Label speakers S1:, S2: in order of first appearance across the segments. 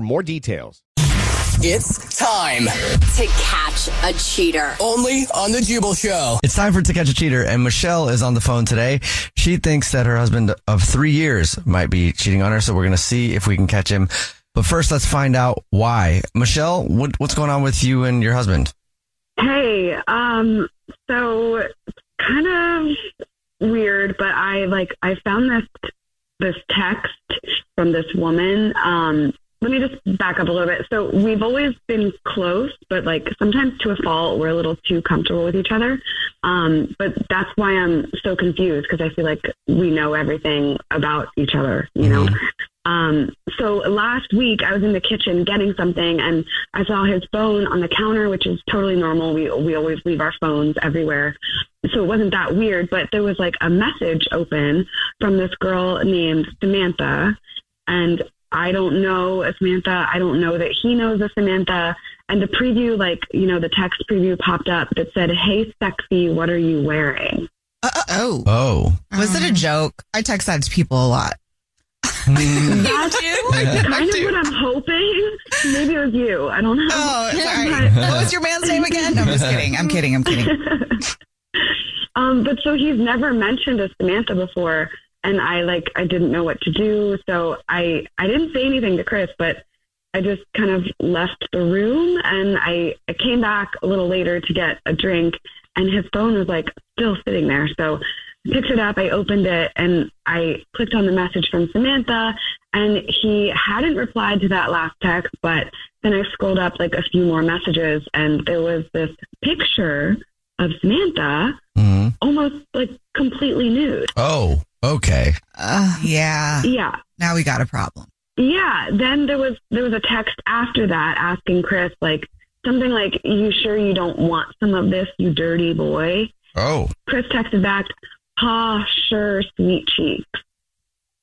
S1: more details.
S2: It's time
S3: to catch a cheater.
S2: only on the Jubal Show.
S4: It's time for To Catch a Cheater, and Michelle is on the phone today. She thinks that her husband of three years might be cheating on her, so we're going to see if we can catch him. But first, let's find out why. Michelle, what, what's going on with you and your husband?
S5: Hey, um, so kind of weird, but I like I found this this text from this woman. Um, let me just back up a little bit. So we've always been close, but like sometimes to a fault, we're a little too comfortable with each other. Um, but that's why I'm so confused because I feel like we know everything about each other, you know. Um, so last week I was in the kitchen getting something and I saw his phone on the counter, which is totally normal. We, we always leave our phones everywhere. So it wasn't that weird, but there was like a message open from this girl named Samantha. And I don't know a Samantha. I don't know that he knows a Samantha. And the preview, like, you know, the text preview popped up that said, Hey, sexy, what are you wearing?
S6: Uh, oh,
S4: Oh.
S6: was it a joke? I text that to people a lot.
S5: That's kind of what I'm hoping. Maybe it was you. I don't know.
S6: Oh, sorry. what was your man's name again? No, I'm just kidding. I'm kidding. I'm kidding.
S5: Um, but so he's never mentioned a Samantha before, and I like I didn't know what to do, so I I didn't say anything to Chris, but I just kind of left the room, and I I came back a little later to get a drink, and his phone was like still sitting there, so I picked it up, I opened it, and I clicked on the message from Samantha, and he hadn't replied to that last text, but then I scrolled up like a few more messages, and there was this picture of Samantha
S4: hmm
S5: almost like completely nude.
S4: Oh, okay.
S6: Uh, yeah.
S5: Yeah.
S6: Now we got a problem.
S5: Yeah. Then there was there was a text after that asking Chris like something like, You sure you don't want some of this, you dirty boy?
S4: Oh.
S5: Chris texted back, Ha, sure, sweet cheeks.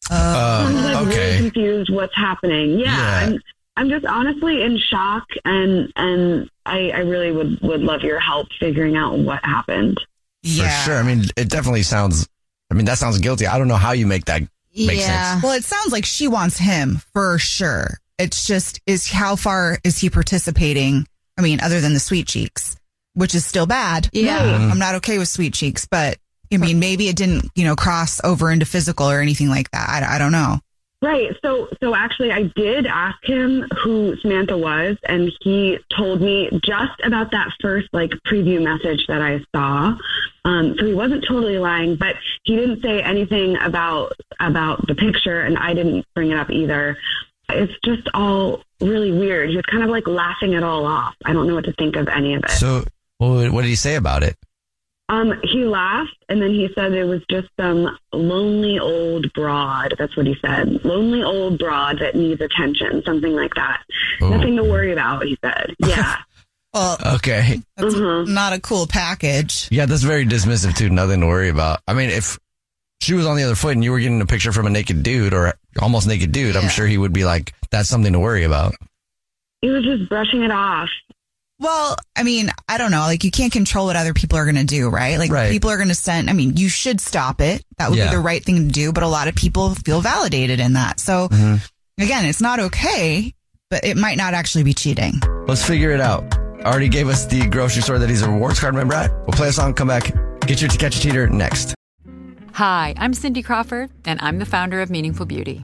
S6: Uh,
S5: I'm like
S4: Uh,
S5: really
S4: okay.
S5: confused what's happening. Yeah.
S4: Yeah.
S5: I'm, I'm just honestly in shock and and I, I really would, would love your help figuring out what happened.
S6: yeah.
S4: For sure. I mean, it definitely sounds, I mean, that sounds guilty. I don't know how you make that make sense.
S6: Well, it sounds like she wants him for sure. It's just is how far is he participating? I mean, other than the sweet cheeks, which is still bad.
S5: Yeah. Mm-hmm.
S6: I'm not okay with sweet cheeks, but I mean, maybe it didn't, you know, cross over into physical or anything like that. I, I don't know.
S5: Right. So, so actually, I did ask him who Samantha was, and he told me just about that first like preview message that I saw. Um, so he wasn't totally lying, but he didn't say anything about about the picture, and I didn't bring it up either. It's just all really weird. He was kind of like laughing it all off. I don't know what to think of any of it.
S4: So, what did he say about it?
S5: Um, he laughed and then he said it was just some lonely old broad. That's what he said. Lonely old broad that needs attention, something like that.
S4: Oh.
S5: Nothing to worry about, he said. Yeah.
S6: Well,
S4: Okay.
S6: that's
S5: Mhm.
S6: not a cool package.
S4: Yeah, that's very dismissive too. Nothing to worry about. I mean, if she was on the other foot and you were getting a picture from a naked dude or almost naked dude, I'm sure he would be like, that's something to worry about.
S5: He was just brushing it off.
S6: Well, I mean, I don't know. Like, you can't control what other people are going to do, right? Like,
S4: Right.
S6: people are going to send, I mean, you should stop it. That would
S4: Yeah.
S6: be the right thing to do. But a lot of people feel validated in that. So,
S4: Mm-hmm.
S6: again, it's not okay, but it might not actually be cheating.
S4: Let's figure it out. Already gave us the grocery store that he's a rewards card member at. We'll play a song, come back, get your To Catch a Cheater next.
S7: Hi, I'm Cindy Crawford, and I'm the founder of Meaningful Beauty.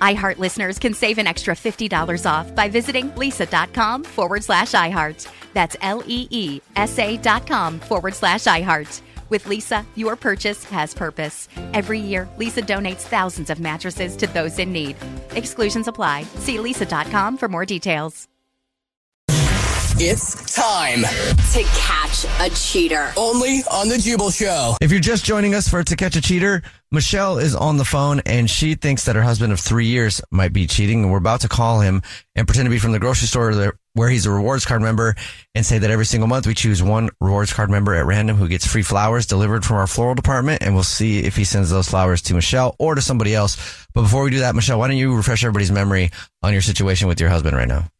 S8: iHeart listeners can save an extra $50 off by visiting leesa.com forward slash iHeart. That's L E E S A dot com forward slash iHeart. With Leesa, your purchase has purpose. Every year, Leesa donates thousands of mattresses to those in need. Exclusions apply. See leesa.com for more details.
S2: It's time.
S3: To catch a cheater.
S2: Only on The Jubal Show.
S4: If you're just joining us for To Catch a Cheater, Michelle is on the phone and she thinks that her husband of three years might be cheating. And we're about to call him and pretend to be from the grocery store where he's a rewards card member and say that every single month we choose one rewards card member at random who gets free flowers delivered from our floral department. And we'll see if he sends those flowers to Michelle or to somebody else. But before we do that, Michelle, why don't you refresh everybody's memory on your situation with your husband right now?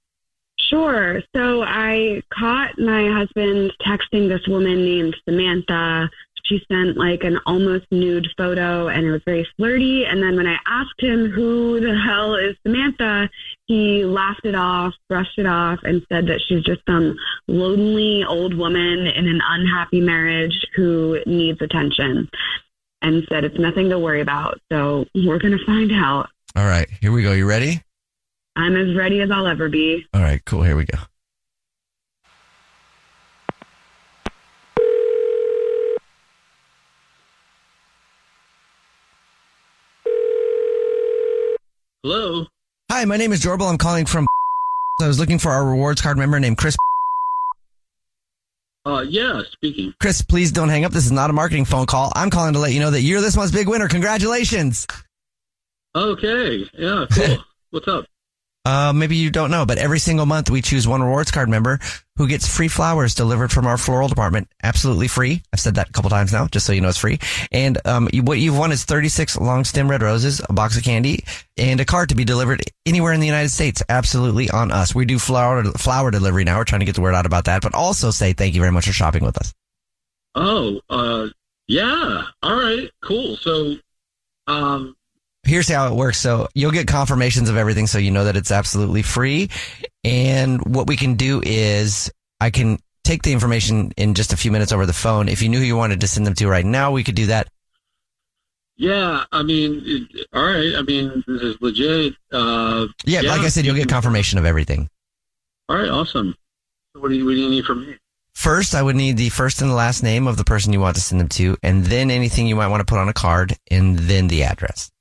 S5: Sure. So I caught my husband texting this woman named Samantha. She sent like an almost nude photo and it was very flirty. And then when I asked him who the hell is Samantha, he laughed it off, brushed it off, and said that she's just some lonely old woman in an unhappy marriage who needs attention. And said it's nothing to worry about. So we're going to find out.
S4: All right, here we go. You ready?
S5: I'm as ready as I'll ever be.
S4: All right, cool. Here we go.
S9: Hello.
S4: Hi, my name is Jubal. I'm calling from. I was looking for our rewards card member named Chris.
S9: Uh, yeah, speaking.
S4: Chris, please don't hang up. This is not a marketing phone call. I'm calling to let you know that you're this month's big winner. Congratulations.
S9: Okay. Yeah, cool. What's up?
S4: Uh, maybe you don't know, but every single month we choose one rewards card member who gets free flowers delivered from our floral department. Absolutely free. I've said that a couple times now, just so you know it's free. And um, what you've won is 36 long stem red roses, a box of candy, and a card to be delivered anywhere in the United States. Absolutely on us. We do flower flower delivery now. We're trying to get the word out about that, but also say thank you very much for shopping with us.
S9: Oh, uh, yeah. All right, cool. So, um,
S4: here's how it works. So you'll get confirmations of everything so you know that it's absolutely free. And what we can do is I can take the information in just a few minutes over the phone. If you knew who you wanted to send them to right now, we could do that.
S9: Yeah, I mean, it, all right. I mean, this is legit. Uh,
S4: Yeah, like I said, you'll get confirmation of everything.
S9: All right, awesome. What do you, what do you need from me?
S4: First, I would need the first and the last name of the person you want to send them to, and then anything you might want to put on a card, and then the address.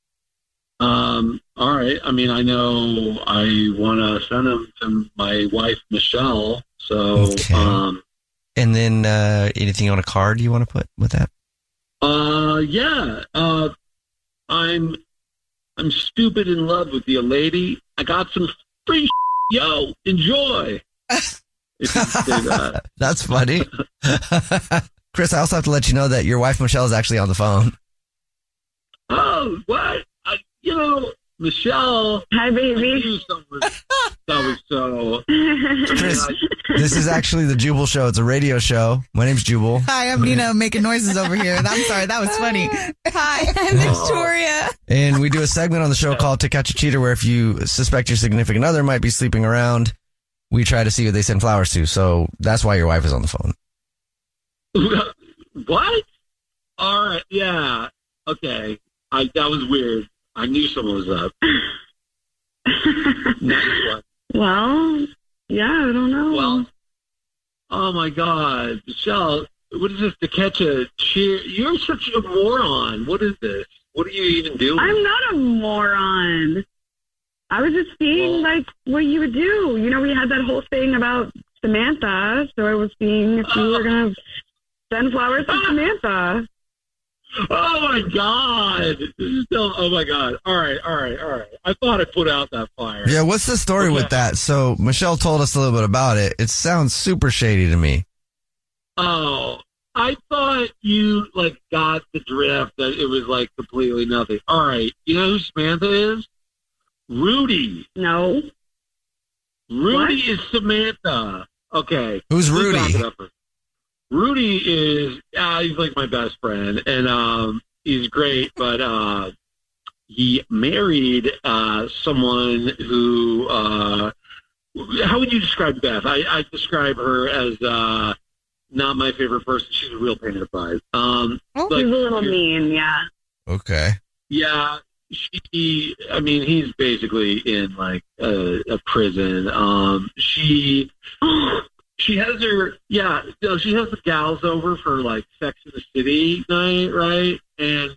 S9: Um, all right. I mean, I know I want to send them to my wife, Michelle. So, um,
S4: And then uh, anything on a card you want to put with that?
S9: uh, yeah. Uh, I'm, I'm stupid in love with you, lady. I got some free. Yo, enjoy. if you can say that.
S4: That's funny. Chris, I also have to let you know that your wife Michelle is actually on the phone.
S9: Oh, what? I, you know, Michelle.
S5: Hi, baby.
S9: That that was so.
S4: Chris, this is actually the Jubal Show. It's a radio show. My name's Jubal.
S6: Hi, I'm Nina making noises over here. I'm sorry, that was funny. Hi, I'm uh, Victoria.
S4: And we do a segment on the show called To Catch a Cheater where if you suspect your significant other might be sleeping around, we try to see who they send flowers to. So that's why your wife is on the phone.
S9: what? All right. Yeah. Okay. I that was weird. I knew someone was up. Next one.
S5: Well, yeah, I don't know.
S9: Well, oh my God, Michelle, what is this to catch a cheer? You're such a moron. What is this? What are you even doing?
S5: I'm not a moron. I was just seeing like what you would do. You know, we had that whole thing about Samantha, so I was seeing if you were oh. gonna send flowers to ah. Samantha.
S9: Oh my God! This is still. Oh my God! All right, all right, all right. I thought I put out that fire.
S4: Yeah, what's the story with that? So Michelle told us a little bit about it. It sounds super shady to me.
S9: Oh, I thought you like got the drift that it was like completely nothing. All right, you know who Samantha is? Rudy.
S5: No.
S9: Rudy is Samantha. Okay.
S4: Who's
S9: We'll
S4: Rudy?
S9: back it up for- Rudy is uh, he's like my best friend, and um, he's great. But uh, he married uh, someone who. Uh, how would you describe Beth? I, I describe her as uh, not my favorite person. She's a real pain in the butt. Um,
S5: Oh,
S9: like,
S5: a little mean, yeah.
S4: Okay.
S9: yeah, she. I mean, he's basically in like a, a prison. Um, she. She has her, yeah. So she has the gals over for like Sex in the City night, right? And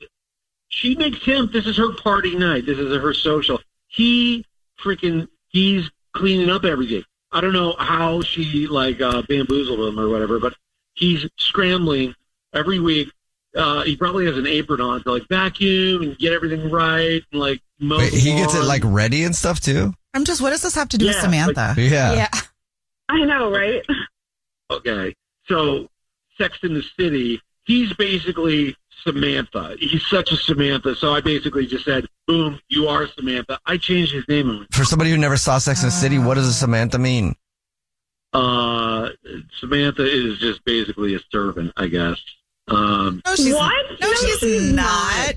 S9: she makes him. This is her party night. This is her social. He freaking. He's cleaning up everything. I don't know how she like uh, bamboozled him or whatever, but he's scrambling every week. Uh, he probably has an apron on to like vacuum and get everything right and like mow
S4: Wait,
S9: the
S4: he gets it like ready and stuff too?
S6: I'm just, what does this have to do with samantha
S9: Yeah,
S6: Samantha?
S4: Yeah.
S5: I know, right?
S9: Okay. So, Sex in the City, he's basically Samantha. He's such a Samantha. So I basically just said, boom, you are Samantha. I changed his name.
S4: For somebody who never saw Sex in the City, what does a Samantha mean?
S9: Uh, Samantha is just basically a servant, I guess. Um,
S6: No, she's
S5: What?
S6: No, she's not.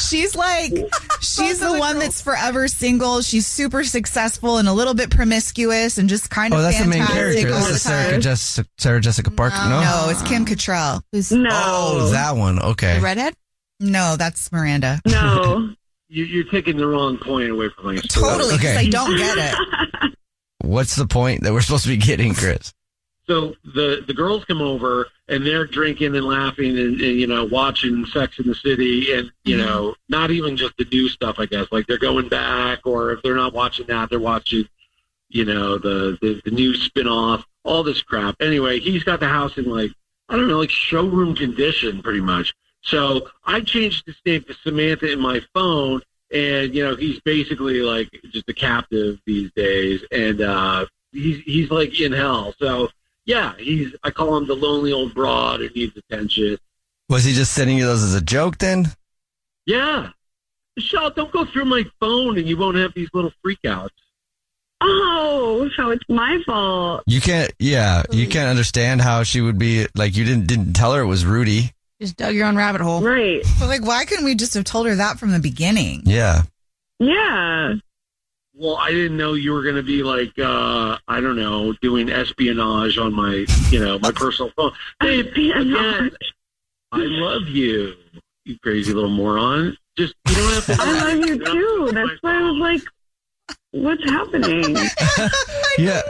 S6: She's like, she's the one that's forever single. She's super successful and a little bit promiscuous and just kind of
S4: Oh, that's the main character. That's
S6: the
S4: the Sarah. Jessica, Sarah Jessica Parker. No.
S6: No, it's Kim Cattrall. Who's
S5: No.
S4: Oh, that one. Okay.
S7: redhead?
S6: no, that's Miranda.
S5: No.
S9: you, you're taking the wrong point away from me.
S6: Totally, because
S4: Okay.
S6: I don't get it.
S4: What's the point that we're supposed to be getting, Chris?
S9: So the the girls come over and they're drinking and laughing and, and you know watching Sex in the City and you
S6: Mm-hmm.
S9: know not even just the new stuff I guess like they're going back or if they're not watching that they're watching you know the the, the new spin off all this crap. Anyway, he's got the house in like I don't know like showroom condition pretty much. So I changed his name to Samantha in my phone and you know he's basically like just a captive these days and uh he's he's like in hell. So yeah, he's. I call him the lonely old broad who needs attention.
S4: Was he just sending you those as a joke then?
S9: Yeah, Michelle, don't go through my phone and you won't have these little freakouts.
S5: Oh, so it's my fault.
S4: You can't, yeah, you can't understand how she would be like, you didn't, didn't tell her it was Rudy.
S7: Just dug your own rabbit hole.
S5: Right.
S6: But like, why couldn't we just have told her that from the beginning?
S4: Yeah.
S5: Yeah.
S9: Well, I didn't know you were going to be like, uh, I don't know, doing espionage on my, you know, my personal phone. Babe, again, I love you, you crazy little moron. Just, you don't have to.
S5: I love you too. That's why I was like, what's happening?
S4: Yeah.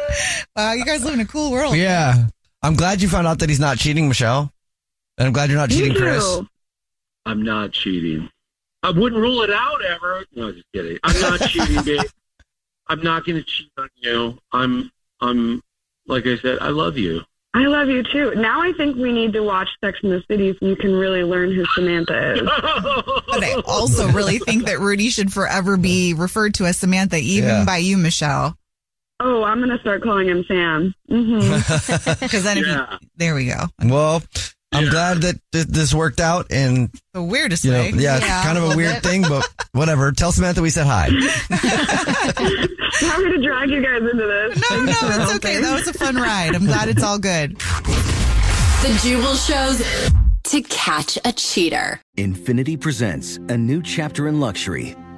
S6: Wow, you guys live in a cool world.
S4: Yeah. I'm glad you found out that he's not cheating, Michelle. And I'm glad you're not
S5: Me
S4: cheating, Chris.
S9: I'm not cheating. I wouldn't rule it out ever. No, just kidding. I'm not cheating, babe. I'm not going to cheat on you. I'm, I'm, like I said, I love you.
S5: I love you too. Now I think we need to watch Sex in the City so you can really learn who Samantha is.
S6: But I also really think that Rudy should forever be referred to as Samantha, even
S4: Yeah.
S6: by you, Michelle.
S5: Oh, I'm gonna start calling him Sam. hmm
S6: Because then, if
S9: Yeah.
S6: you, there we go.
S4: Well, I'm glad that th- this worked out. And,
S6: The weirdest
S4: you know,
S6: way.
S4: yeah, it's kind of a weird
S6: bit.
S4: thing, but whatever. Tell Samantha we said hi.
S5: Sorry to drag you guys into this.
S6: No, no,
S5: Thanks for
S6: it's okay. That was a fun ride. I'm glad it's all good.
S3: The Jubal shows to catch a cheater.
S10: Infiniti presents a new chapter in luxury,